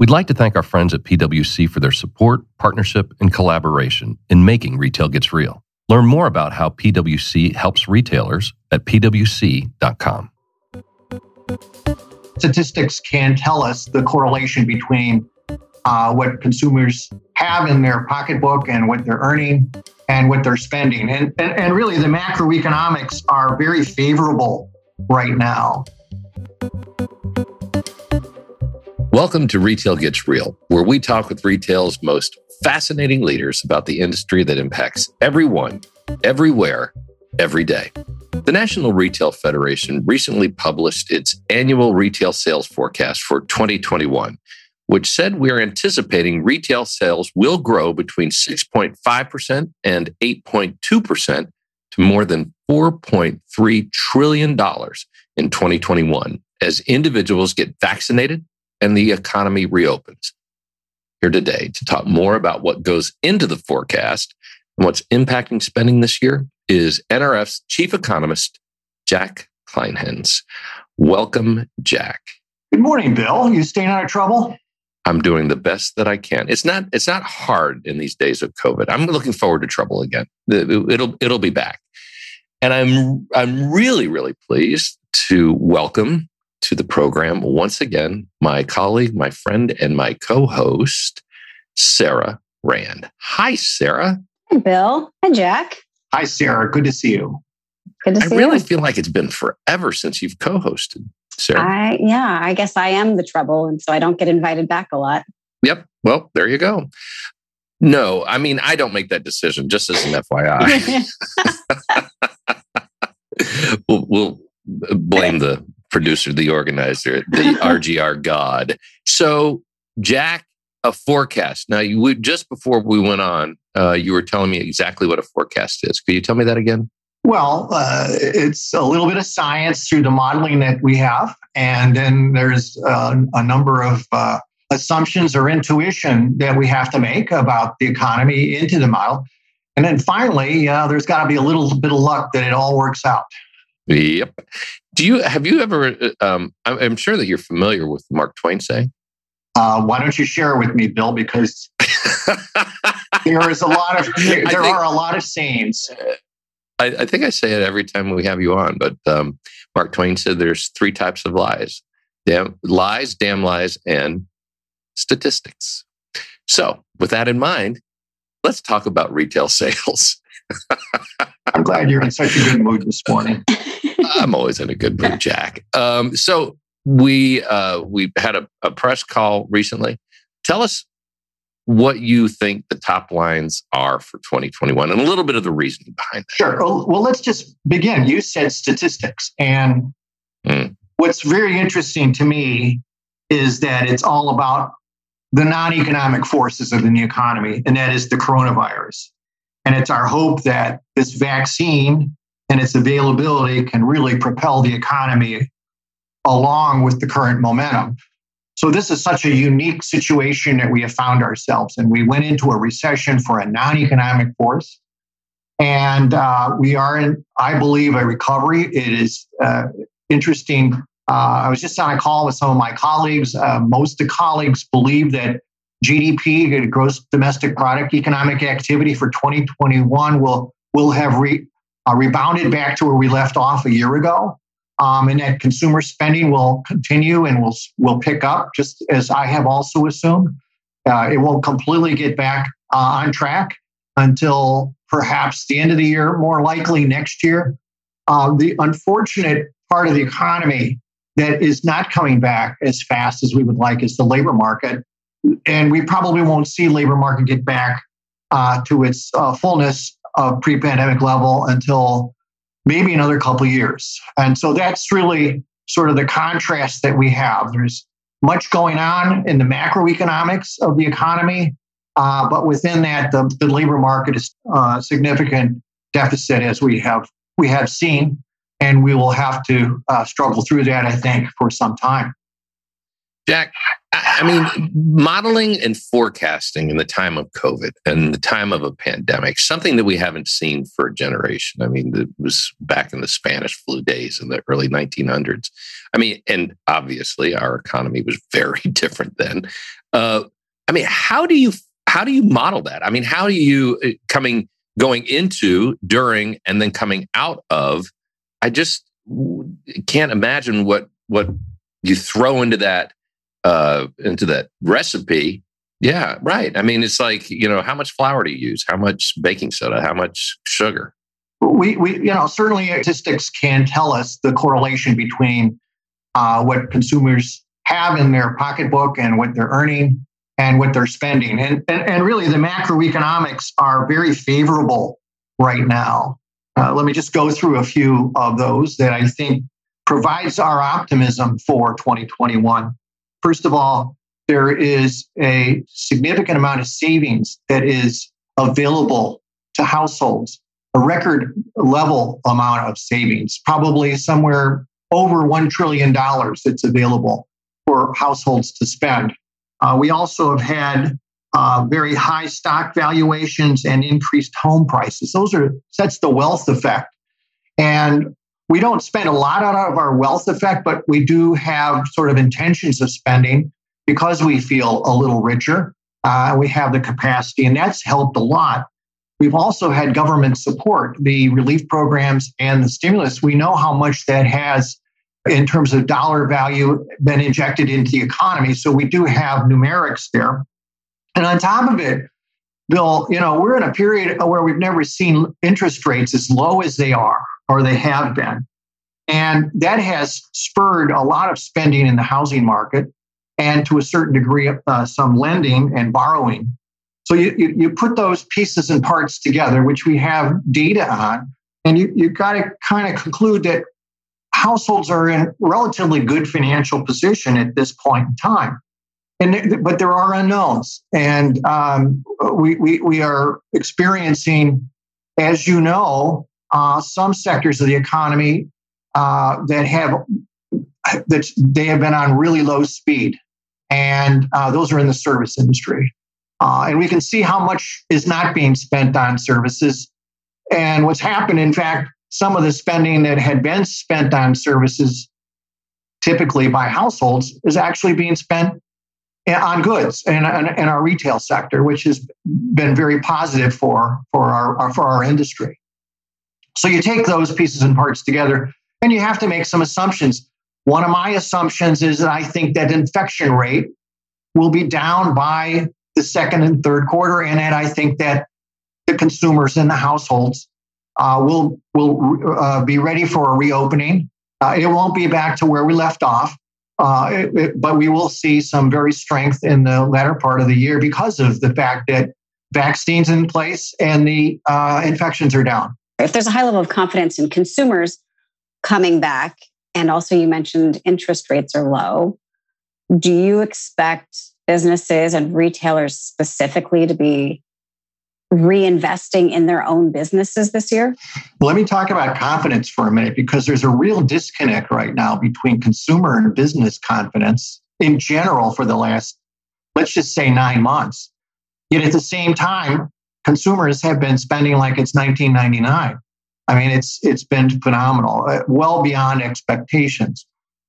We'd like to thank our friends at PwC for their support, partnership, and collaboration in making Retail Gets Real. Learn more about how PwC helps retailers at pwc.com. Statistics can tell us the correlation between uh, what consumers have in their pocketbook and what they're earning and what they're spending. And, and, and really, the macroeconomics are very favorable right now. Welcome to Retail Gets Real, where we talk with retail's most fascinating leaders about the industry that impacts everyone, everywhere, every day. The National Retail Federation recently published its annual retail sales forecast for 2021, which said we are anticipating retail sales will grow between 6.5% and 8.2% to more than $4.3 trillion in 2021 as individuals get vaccinated and the economy reopens. Here today to talk more about what goes into the forecast and what's impacting spending this year is NRF's chief economist, Jack Kleinhenz. Welcome, Jack. Good morning, Bill. You staying out of trouble? I'm doing the best that I can. It's not it's not hard in these days of COVID. I'm looking forward to trouble again. It'll it'll be back. And I'm I'm really really pleased to welcome to the program once again my colleague, my friend, and my co host, Sarah Rand. Hi, Sarah. Hi, Bill. Hi, Jack. Hi, Sarah. Good to see you. Good to see I really you. feel like it's been forever since you've co hosted, Sarah. I, yeah, I guess I am the trouble. And so I don't get invited back a lot. Yep. Well, there you go. No, I mean, I don't make that decision, just as an FYI. we'll, we'll uh, blame the producer, the organizer, the RGR god. So, Jack, a forecast. Now, you would just before we went on, uh, you were telling me exactly what a forecast is. Could you tell me that again? Well, uh, it's a little bit of science through the modeling that we have. And then there's uh, a number of uh, assumptions or intuition that we have to make about the economy into the model. And then finally, uh, there's got to be a little bit of luck that it all works out. Yep. Do you have you ever? Uh, um, I'm sure that you're familiar with Mark Twain saying. Uh, why don't you share it with me, Bill? Because there is a lot of there, think, are a lot of sayings. I, I, think I say it every time we have you on, but um, Mark Twain said there's three types of lies: damn lies, damn lies, and statistics. So, with that in mind, let's talk about retail sales. I'm glad you're in such a good mood this morning. I'm always in a good mood, Jack. Um, so we uh, we had a, a press call recently. Tell us what you think the top lines are for 2021 and a little bit of the reasoning behind that. Sure. Well, let's just begin. You said statistics. And mm. what's very interesting to me is that it's all about the non economic forces of the new economy, and that is the coronavirus. And it's our hope that this vaccine and its availability can really propel the economy along with the current momentum. So, this is such a unique situation that we have found ourselves in. We went into a recession for a non economic force, and uh, we are in, I believe, a recovery. It is uh, interesting. Uh, I was just on a call with some of my colleagues. Uh, most of the colleagues believe that GDP, gross domestic product economic activity for 2021 will will have re, uh, rebounded back to where we left off a year ago. Um, and that consumer spending will continue and will will pick up, just as I have also assumed. Uh, it won't completely get back uh, on track until perhaps the end of the year, more likely next year. Uh, the unfortunate part of the economy that is not coming back as fast as we would like is the labor market, and we probably won't see labor market get back uh, to its uh, fullness of pre-pandemic level until maybe another couple years. And so that's really sort of the contrast that we have. There's much going on in the macroeconomics of the economy, uh, but within that, the, the labor market is a uh, significant deficit as we have we have seen, and we will have to uh, struggle through that, I think, for some time. Jack, I mean, modeling and forecasting in the time of COVID and the time of a pandemic, something that we haven't seen for a generation. I mean, it was back in the Spanish flu days in the early 1900s. I mean, and obviously our economy was very different then. Uh, I mean, how do you how do you model that? I mean, how do you uh, coming going into, during, and then coming out of? I just can't imagine what what you throw into that uh, into that recipe. Yeah, right. I mean, it's like you know, how much flour do you use? How much baking soda? How much sugar? We, we you know, certainly statistics can tell us the correlation between uh, what consumers have in their pocketbook and what they're earning and what they're spending. And, and, and really, the macroeconomics are very favorable right now. Uh, let me just go through a few of those that I think provides our optimism for 2021. First of all, there is a significant amount of savings that is available to households, a record level amount of savings, probably somewhere over $1 trillion that's available for households to spend. Uh, we also have had uh, very high stock valuations and increased home prices. Those are that's the wealth effect, and we don't spend a lot out of our wealth effect, but we do have sort of intentions of spending because we feel a little richer. Uh, we have the capacity, and that's helped a lot. We've also had government support, the relief programs and the stimulus. We know how much that has in terms of dollar value been injected into the economy. So we do have numerics there. And on top of it, Bill, you know, we're in a period where we've never seen interest rates as low as they are or they have been. And that has spurred a lot of spending in the housing market and to a certain degree, uh, some lending and borrowing. So you, you, you, put those pieces and parts together, which we have data on, and you, you've got to kind of conclude that households are in relatively good financial position at this point in time. And, but there are unknowns. And um, we, we, we are experiencing, as you know, uh, some sectors of the economy uh, that have that they have been on really low speed, and uh, those are in the service industry. Uh, and we can see how much is not being spent on services. And what's happened, in fact, some of the spending that had been spent on services, typically by households, is actually being spent on goods in, in, in our retail sector, which has been very positive for, for, our, for our industry. So you take those pieces and parts together, and you have to make some assumptions. One of my assumptions is that I think that infection rate will be down by the second and third quarter, and that I think that the consumers and the households uh, will will uh, be ready for a reopening. Uh, it won't be back to where we left off, uh, it, it, but we will see some very strength in the latter part of the year because of the fact that vaccines in place and the uh, infections are down. If there's a high level of confidence in consumers coming back, and also you mentioned interest rates are low, do you expect businesses and retailers specifically to be reinvesting in their own businesses this year? Let me talk about confidence for a minute because there's a real disconnect right now between consumer and business confidence in general for the last, let's just say, nine months. Yet at the same time, consumers have been spending like it's 1999. I mean, it's it's been phenomenal, uh, well beyond expectations.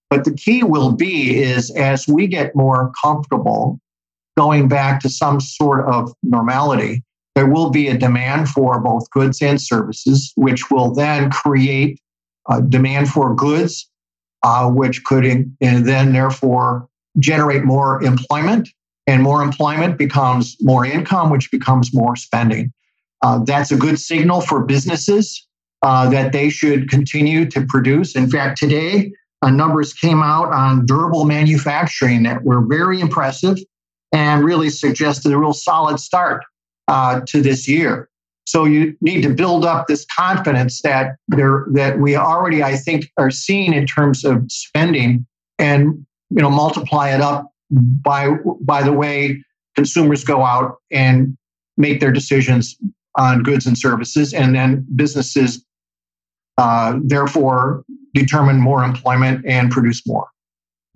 But the key will be is as we get more comfortable going back to some sort of normality, there will be a demand for both goods and services, which will then create a demand for goods, uh, which could in, and then therefore generate more employment, and more employment becomes more income, which becomes more spending. Uh, that's a good signal for businesses uh, that they should continue to produce. In fact, today, uh, numbers came out on durable manufacturing that were very impressive and really suggested a real solid start uh, to this year. So you need to build up this confidence that there that we already, I think, are seeing in terms of spending, and you know, multiply it up by by the way consumers go out and make their decisions on goods and services, and then businesses uh, therefore determine more employment and produce more.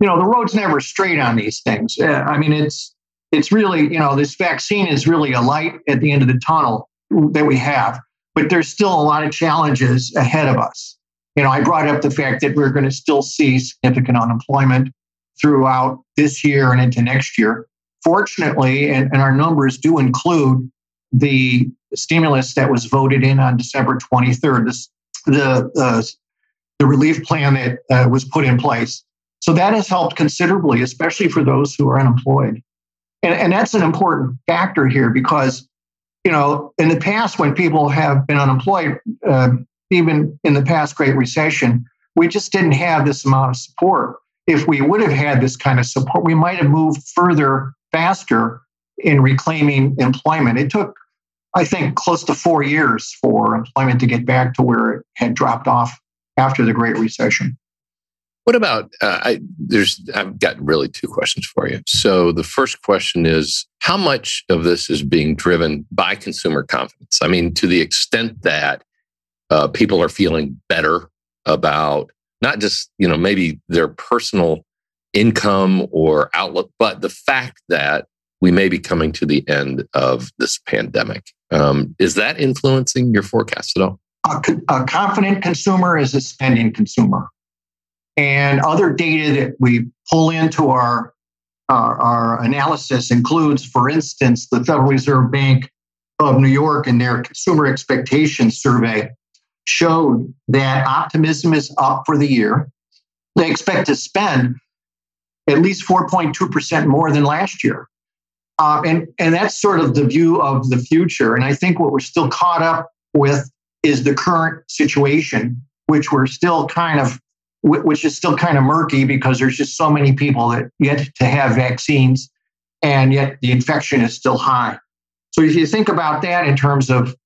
you know, the road's never straight on these things. Uh, I mean, it's it's really, you know, this vaccine is really a light at the end of the tunnel that we have, but there's still a lot of challenges ahead of us. You know, I brought up the fact that we're going to still see significant unemployment throughout this year and into next year. Fortunately, and, and our numbers do include the stimulus that was voted in on December 23rd, this, the, uh, the relief plan that uh, was put in place. So that has helped considerably, especially for those who are unemployed. And, and that's an important factor here because, you know, in the past, when people have been unemployed, uh, even in the past Great Recession, we just didn't have this amount of support. If we would have had this kind of support, we might have moved further faster in reclaiming employment. It took, I think, close to four years for employment to get back to where it had dropped off after the Great Recession. What about uh, I, there's I've got really two questions for you. So the first question is how much of this is being driven by consumer confidence? I mean, to the extent that uh, people are feeling better about not just you know maybe their personal income or outlook, but the fact that we may be coming to the end of this pandemic. Um, is that influencing your forecast at all? A, a confident consumer is a spending consumer. And other data that we pull into our, our, our analysis includes, for instance, the Federal Reserve Bank of New York and their consumer expectations survey showed that optimism is up for the year. They expect to spend at least 4.2% more than last year. Uh, and, and that's sort of the view of the future. And I think what we're still caught up with is the current situation, which we're still kind of which is still kind of murky because there's just so many people that yet to have vaccines, and yet the infection is still high. So if you think about that in terms of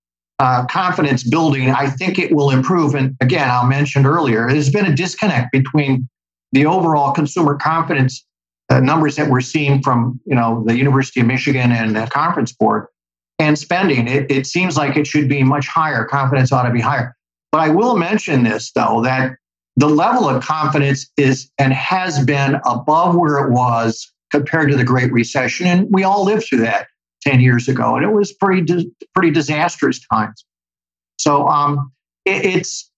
uh, confidence building, I think it will improve. And again, I mentioned earlier, there's been a disconnect between the overall consumer confidence uh, numbers that we're seeing from you know the University of Michigan and the Conference Board and spending. It, it seems like it should be much higher. Confidence ought to be higher. But I will mention this though that the level of confidence is and has been above where it was compared to the Great Recession. And we all lived through that 10 years ago, and it was pretty, pretty disastrous times. So um, it, it's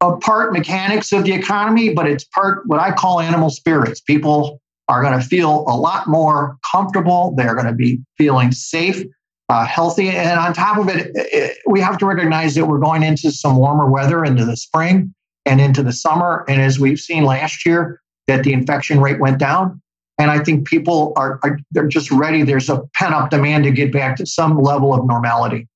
a part mechanics of the economy, but it's part what I call animal spirits. People are going to feel a lot more comfortable. They're going to be feeling safe, uh, healthy. And on top of it, it, we have to recognize that we're going into some warmer weather into the spring and into the summer. And as we've seen last year, that the infection rate went down. And I think people are, are they're just ready. There's a pent up demand to get back to some level of normality.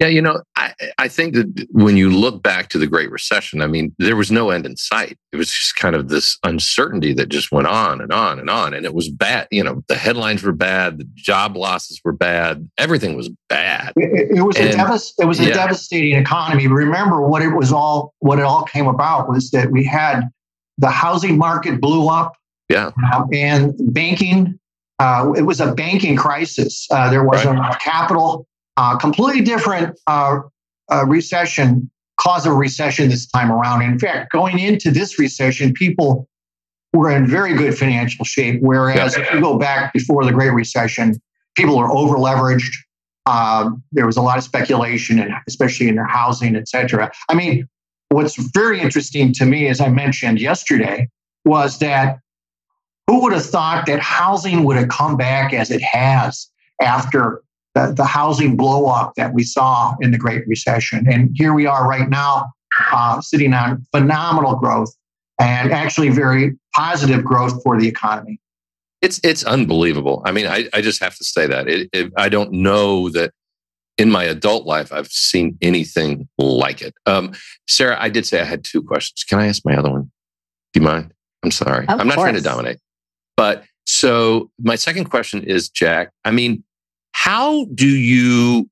Yeah, you know, I, I think that when you look back to the Great Recession, I mean, there was no end in sight. It was just kind of this uncertainty that just went on and on and on. And it was bad. You know, the headlines were bad, the job losses were bad, everything was bad. It, it was and, a devast- it was a yeah. devastating economy. Remember what it was all what it all came about was that we had the housing market blew up. Yeah. Uh, and banking, uh, it was a banking crisis. Uh, there was right. a capital uh, completely different uh, uh, recession, cause of recession this time around. In fact, going into this recession, people were in very good financial shape. Whereas yeah. if you go back before the Great Recession, people are over leveraged. Um, there was a lot of speculation, and especially in their housing, et cetera. I mean, what's very interesting to me, as I mentioned yesterday, was that who would have thought that housing would have come back as it has after the, the housing blow up that we saw in the Great Recession. And here we are right now, uh, sitting on phenomenal growth and actually very positive growth for the economy. It's it's unbelievable. I mean, I, I just have to say that it, it, I don't know that in my adult life I've seen anything like it. Um, Sarah, I did say I had two questions. Can I ask my other one? Do you mind? I'm sorry. Of I'm not course. trying to dominate. So my second question is, Jack. I mean, how do you?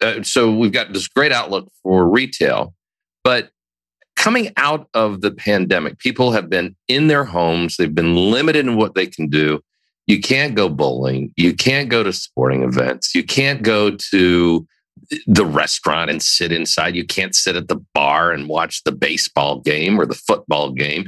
Uh, so we've got this great outlook for retail, but coming out of the pandemic, people have been in their homes. They've been limited in what they can do. You can't go bowling. You can't go to sporting events. You can't go to the restaurant and sit inside. You can't sit at the bar and watch the baseball game or the football game.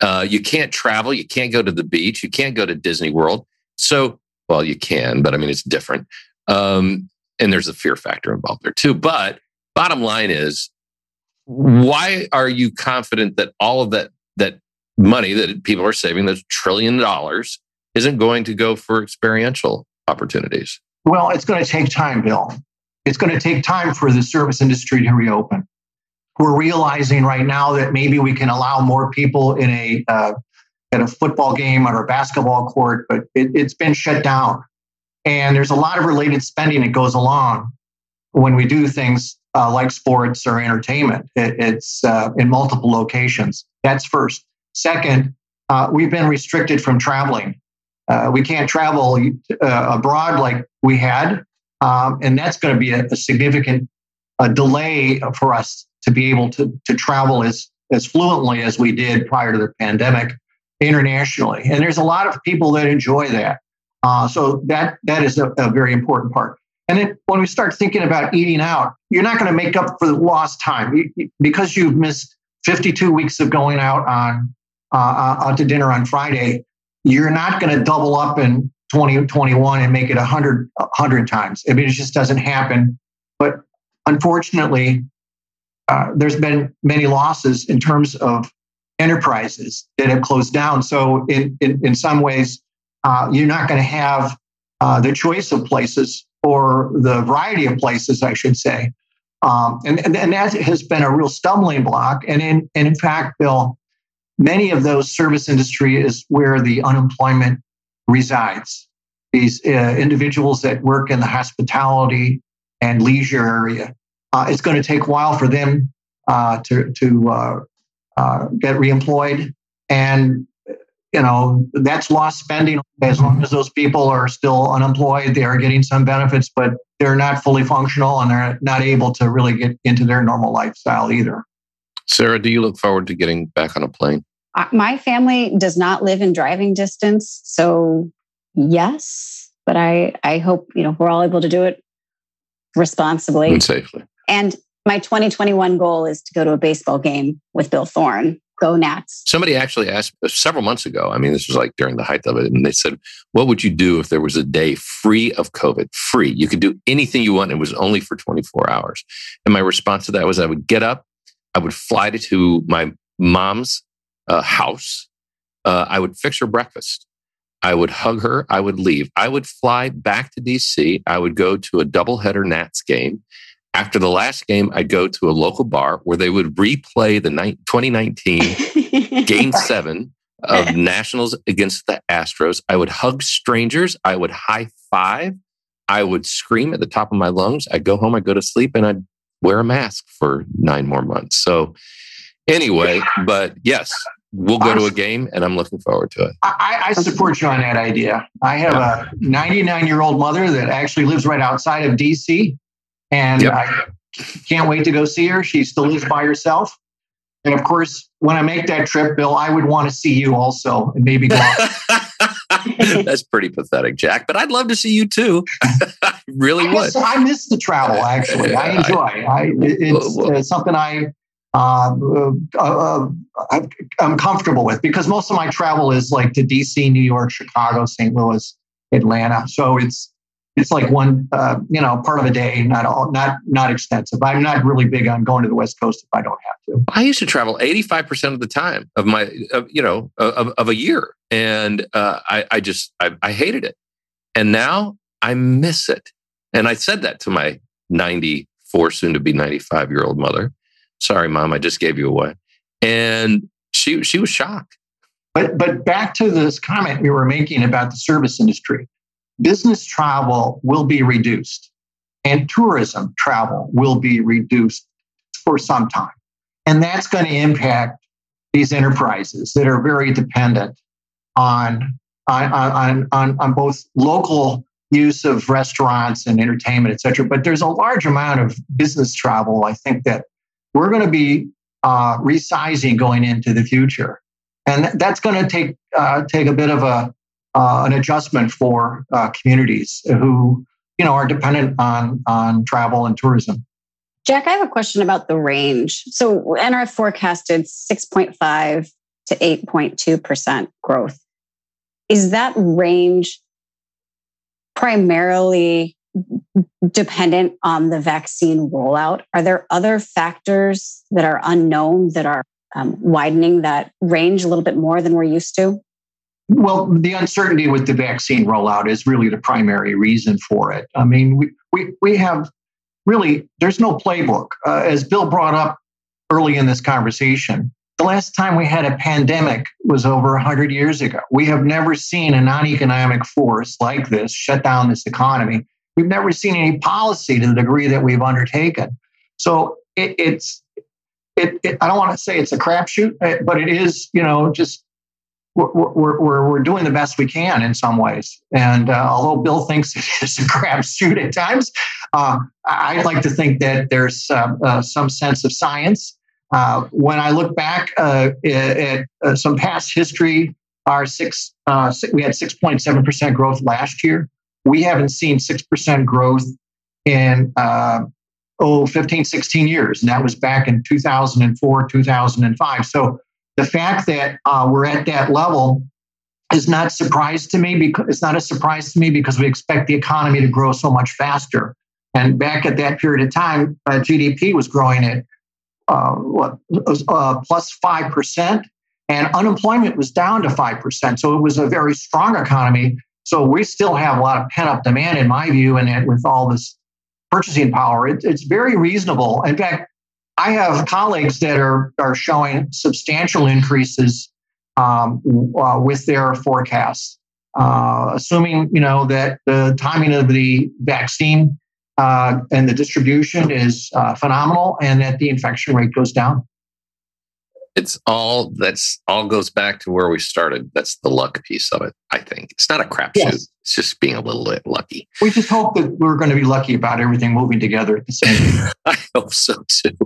Uh, you can't travel. You can't go to the beach. You can't go to Disney World. So, well, you can, but I mean, it's different. Um, and there's a fear factor involved there too. But bottom line is, why are you confident that all of that that money that people are saving, those trillion dollars, isn't going to go for experiential opportunities? Well, it's going to take time, Bill. It's going to take time for the service industry to reopen. We're realizing right now that maybe we can allow more people in a uh, at a football game or a basketball court, but it, it's been shut down. And there's a lot of related spending that goes along when we do things uh, like sports or entertainment. It, it's uh, in multiple locations. That's first. Second, uh, we've been restricted from traveling. Uh, we can't travel uh, abroad like we had, um, and that's going to be a, a significant delay for us to be able to, to travel as, as fluently as we did prior to the pandemic internationally. And there's a lot of people that enjoy that. Uh, so that that is a, a, very important part. And then when we start thinking about eating out, you're not going to make up for the lost time because you've missed 52 weeks of going out on uh, uh out to dinner on Friday. You're not going to double up in 2021 and make it 100 100 times. I mean, it just doesn't happen. But unfortunately, uh, there's been many losses in terms of enterprises that have closed down. So in in, in some ways, uh, you're not going to have uh, the choice of places or the variety of places, I should say. Um, and, and, and that has been a real stumbling block. And in, and in fact, Bill, many of those service industry is where the unemployment resides. These uh, individuals that work in the hospitality and leisure area, uh, it's going to take a while for them uh, to, to uh, uh, get reemployed. And you know, that's lost spending. As long as those people are still unemployed, they are getting some benefits, but they're not fully functional and they're not able to really get into their normal lifestyle either. Sarah, do you look forward to getting back on a plane? Uh, my family does not live in driving distance, so yes, but I I hope you know we're all able to do it responsibly and safely. And my 2021 goal is to go to a baseball game with Bill Thorne go Nats. Somebody actually asked uh, several months ago. I mean, this was like during the height of it. And they said, What would you do if there was a day free of COVID? Free. You could do anything you want. It was only for 24 hours. And my response to that was I would get up, I would fly to my mom's uh, house, uh, I would fix her breakfast. I would hug her. I would leave. I would fly back to DC. I would go to a doubleheader Nats game. After the last game, I'd go to a local bar where they would replay the 2019 Game Seven of Nationals against the Astros. I would hug strangers. I would high five. I would scream at the top of my lungs. I'd go home. I'd go to sleep, and I'd wear a mask for nine more months. So, anyway, but yes, we'll go to a game, and I'm looking forward to it. I, I support you on that idea. I have a 99 year old mother that actually lives right outside of DC and yep. I can't wait to go see her. She still lives by herself. And of course, when I make that trip, Bill, I would want to see you also and maybe go. That's pretty pathetic, Jack. But I'd love to see you too. I really I would. I miss the travel. Actually, I enjoy. I, it's, uh, something I uh, uh, uh, I'm comfortable with because most of my travel is like to DC, New York, Chicago, St. Louis, Atlanta. So it's it's like one uh, you know part of a day not all not not extensive. I'm not really big on going to the west coast if i don't have to. I used to travel 85% of the time of my of, you know of, of a year. And uh, I, I just I, I hated it. And now i miss it. And i said that to my 94 soon to be 95 year old mother. Sorry mom i just gave you away. And she she was shocked. But but back to this comment we were making about the service industry business travel will be reduced and tourism travel will be reduced for some time. And that's going to impact these enterprises that are very dependent on, on, on, on, on both local use of restaurants and entertainment, et cetera. But there's a large amount of business travel, I think, that we're going to be uh, resizing going into the future. And that's going to take, uh, take a bit of a, uh, an adjustment for uh, communities who you know are dependent on on travel and tourism. Jack, I have a question about the range. So NRF forecasted 6.5 to 8.2% growth. Is that range primarily dependent on the vaccine rollout? Are there other factors that are unknown that are um, widening that range a little bit more than we're used to? Well, the uncertainty with the vaccine rollout is really the primary reason for it. I mean, we, we, we have really, there's no playbook. Uh, as Bill brought up early in this conversation, the last time we had a pandemic was over 100 years ago. We have never seen a non economic force like this shut down this economy. We've never seen any policy to the degree that we've undertaken. So it, it's, it, it, I don't want to say it's a crapshoot, but it is, you know, just we're, we're, we're, doing the best we can in some ways. And uh, although Bill thinks it's a crapshoot at times, uh, I'd like to think that there's uh, uh some sense of science. Uh, when I look back uh, at, at some past history, our six, we had 6.7% growth last year. We haven't seen 6% growth in oh, 15, 16 years. And that was back in 2004, 2005. So the fact that uh, we're at that level is not surprise to me because it's not a surprise to me because we expect the economy to grow so much faster. And back at that period of time, uh, GDP was growing at uh, what, uh, plus five percent, and unemployment was down to five percent. So it was a very strong economy. So we still have a lot of pent up demand, in my view, and with all this purchasing power, it, it's very reasonable. In fact, I have colleagues that are, are showing substantial increases um, uh, with their forecasts, uh, assuming you know that the timing of the vaccine uh, and the distribution is uh, phenomenal, and that the infection rate goes down it's all that's all goes back to where we started. That's the luck piece of it. I think it's not a crapshoot. Yes. It's just being a little bit lucky. We just hope that we're going to be lucky about everything moving together at the same time. I hope so too.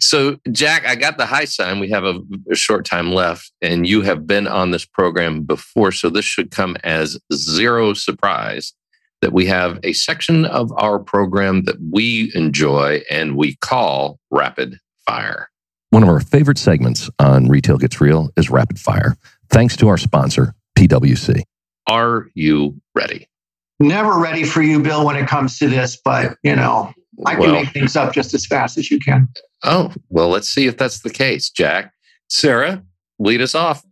So, Jack, I got the high sign. We have a, a short time left, and you have been on this program before, so this should come as zero surprise that we have a section of our program that we enjoy and we call rapid fire. One of our favorite segments on Retail Gets Real is Rapid Fire, thanks to our sponsor, PWC. Are you ready? Never ready for you, Bill, when it comes to this, but you know, I can well, make things up just as fast as you can. Oh, well, let's see if that's the case, Jack. Sarah, lead us off.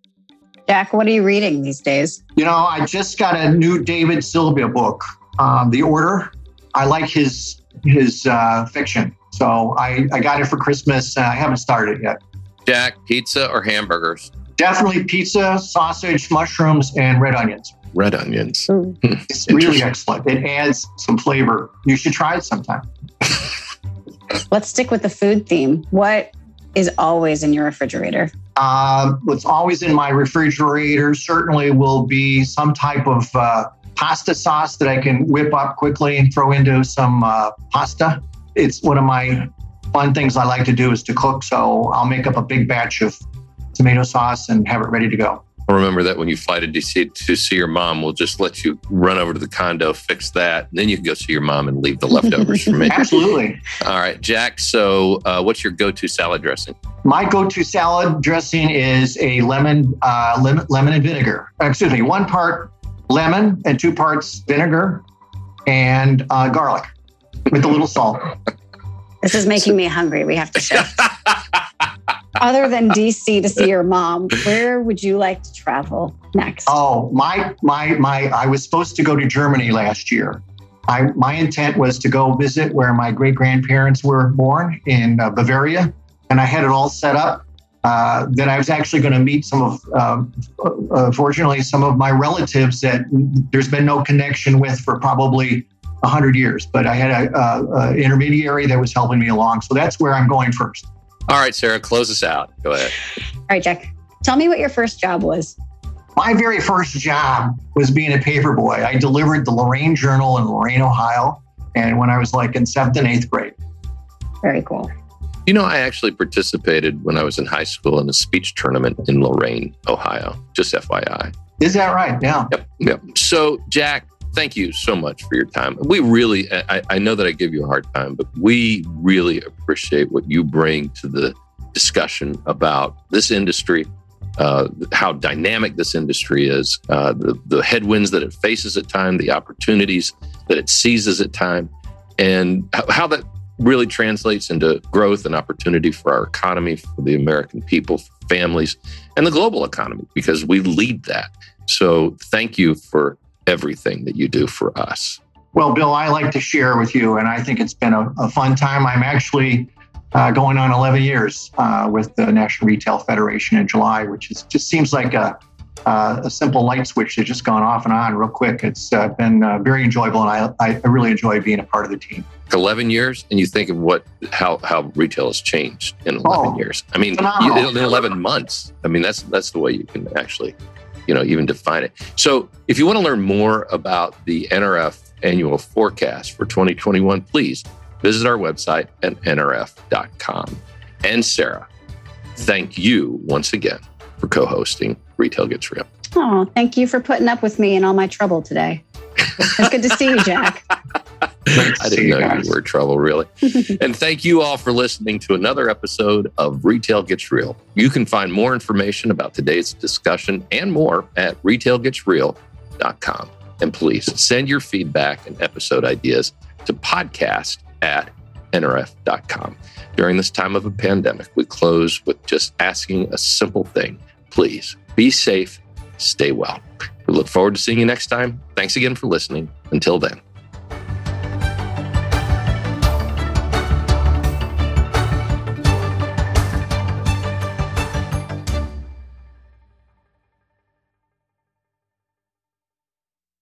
Jack, what are you reading these days? You know, I just got a new David Silva book, um, The Order. I like his his uh, fiction. So I, I got it for Christmas. I haven't started it yet. Jack, pizza or hamburgers? Definitely pizza, sausage, mushrooms, and red onions. Red onions. Hmm. It's really excellent. It adds some flavor. You should try it sometime. Let's stick with the food theme. What is always in your refrigerator? Uh, what's always in my refrigerator certainly will be some type of uh, pasta sauce that I can whip up quickly and throw into some uh, pasta it's one of my fun things I like to do is to cook. So I'll make up a big batch of tomato sauce and have it ready to go. I remember that when you fly to DC to see your mom, we'll just let you run over to the condo, fix that, and then you can go see your mom and leave the leftovers for me. Absolutely. All right, Jack. So, uh, what's your go-to salad dressing? My go-to salad dressing is a lemon, uh, lemon, lemon and vinegar. Excuse me, one part lemon and two parts vinegar and uh, garlic with a little salt. This is making me hungry. We have to shift. Other than DC to see your mom, where would you like to travel next? Oh, my my my I was supposed to go to Germany last year. I my intent was to go visit where my great grandparents were born in uh, Bavaria, and I had it all set up. Uh, that I was actually going to meet some of, um, uh, fortunately, some of my relatives that there's been no connection with for probably 100 years, but I had a, a, a, intermediary that was helping me along. So that's where I'm going first. All right, Sarah, close us out. Go ahead. All right, Jack. Tell me what your first job was. My very first job was being a paperboy. I delivered the Lorain Journal in Lorain, Ohio, and when I was like in seventh and eighth grade. Very cool. You know, I actually participated when I was in high school in a speech tournament in Lorain, Ohio. Just FYI. Is that right? Yeah. Yep. Yep. So, Jack, thank you so much for your time. We really, I, I, know that I give you a hard time, but we really appreciate what you bring to the discussion about this industry uh, how dynamic this industry is, uh, the, the headwinds that it faces at time, the opportunities that it seizes at time, and how that really translates into growth and opportunity for our economy, for the American people, for families, and the global economy, because we lead that. So thank you for everything that you do for us. Well, Bill, I like to share with you, and I think it's been a, a fun time. I'm actually uh, going on 11 years uh, with the National Retail Federation in July, which is just seems like a, uh, a simple light switch that's just gone off and on real quick. It's uh, been uh, very enjoyable, and I, I really enjoy being a part of the team. 11 years, and you think of what how how retail has changed in 11 oh, years. I mean, you, in 11 months. I mean, that's that's the way you can actually, you know, even define it. So, if you want to learn more about the NRF annual forecast for 2021, please visit our website at nrf.com. And Sarah, thank you once again for co hosting Retail Gets Real. Oh, thank you for putting up with me and all my trouble today. It's good to see you, Jack. I didn't know you, you were in trouble, really. and thank you all for listening to another episode of Retail Gets Real. You can find more information about today's discussion and more at retailgetsreal.com. And please send your feedback and episode ideas to podcast at nrf.com. During this time of a pandemic, we close with just asking a simple thing. Please be safe, stay well. We look forward to seeing you next time. Thanks again for listening. Until then.